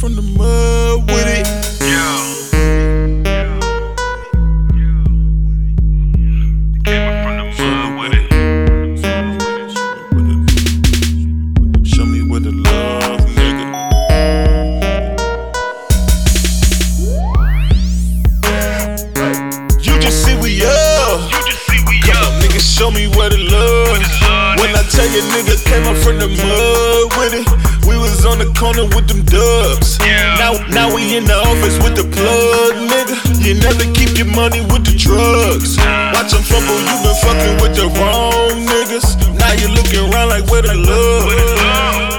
from the mud with it. Came up from the mud with it. Show me where the love, nigga. You just see we up. You just see we Come nigga, show me where the love. Where the love, When I tell you, nigga, came up from the mud with it. On the corner with them dubs. Yeah. Now, now we in the office with the plug, nigga. You never keep your money with the drugs. Watch them fumble, you been fucking with the wrong niggas. Now you looking around like where the love?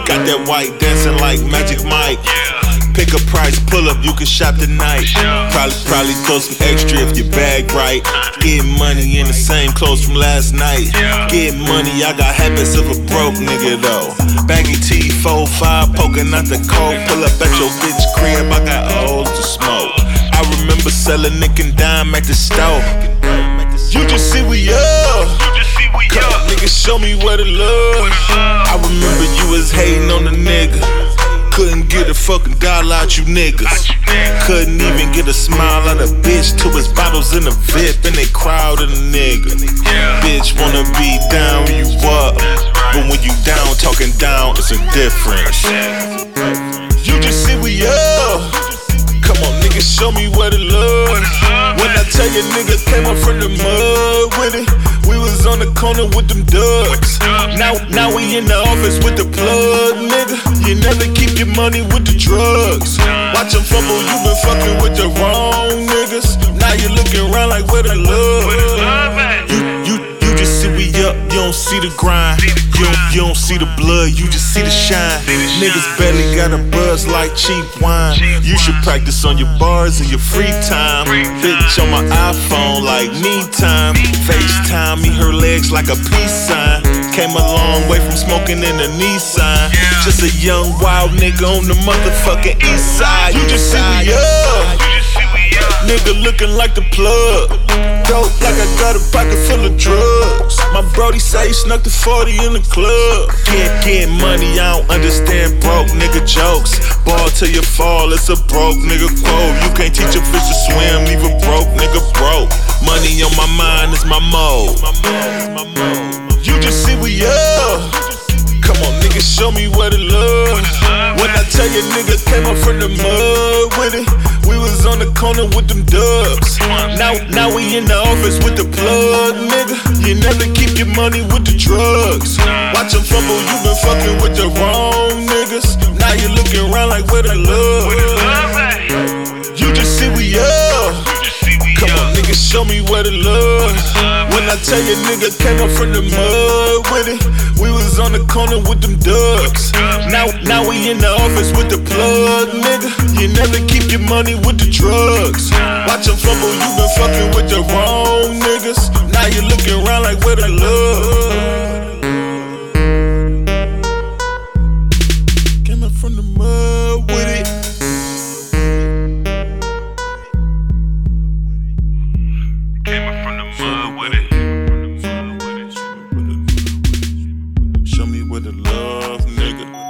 Got that white dancing like Magic Mike. Yeah. Pick a price, pull up, you can shop tonight. Probably, probably throw some extra if your bag right. Get money in the same clothes from last night. Get money, I got habits of a broke nigga though. Baggy T, 4-5, poking out the cold. Pull up at your bitch crib, I got O's to smoke. I remember selling Nick and Dime at the store. You just see we up. Nigga, show me where the love. I remember you was hating on the nigga. Couldn't get a fucking dollar out you niggas. Couldn't even get a smile out a bitch till his bottles in the VIP and they crowd the nigga. Bitch wanna be down you up, but when you down talking down, it's a difference. You just see we up. Come on, nigga, show me where the love. When I tell you, nigga, came up from the mud with it. On the corner with them dubs. Now, now we in the office with the plug, nigga. You never keep your money with the drugs. Watch them fumble, you been fucking with the wrong niggas. Now you looking around like where the love? The grind. You don't, you don't see the blood, you just see the shine. Niggas barely got a buzz like cheap wine. You should practice on your bars in your free time. Bitch on my iPhone like me time. FaceTime me her legs like a peace sign. Came a long way from smoking in a Nissan. Just a young wild nigga on the motherfucking east side. You just see me up. Nigga looking like the plug. Dope got a pocket full of drugs. My brody say he snuck the 40 in the club. Can't get money, I don't understand broke nigga jokes. Ball till you fall, it's a broke nigga quote. You can't teach a fish to swim, leave a broke nigga broke. Money on my mind is my mode. You just see we up. Nigga, show me where the love. When I tell you, nigga, came up from the mud with it. We was on the corner with them dubs. Now, now we in the office with the plug, nigga. You never keep your money with the drugs. Watch them fumble, you been fucking with the wrong niggas. Now you looking around like where the. Love show me where the love. When I tell you, nigga came up from the mud with it. We was on the corner with them ducks. Now, now we in the office with the plug, nigga. You never keep your money with the drugs. Watch your fumble, you been fucking with the wrong niggas. Now you looking around like where the love. with a love, nigga.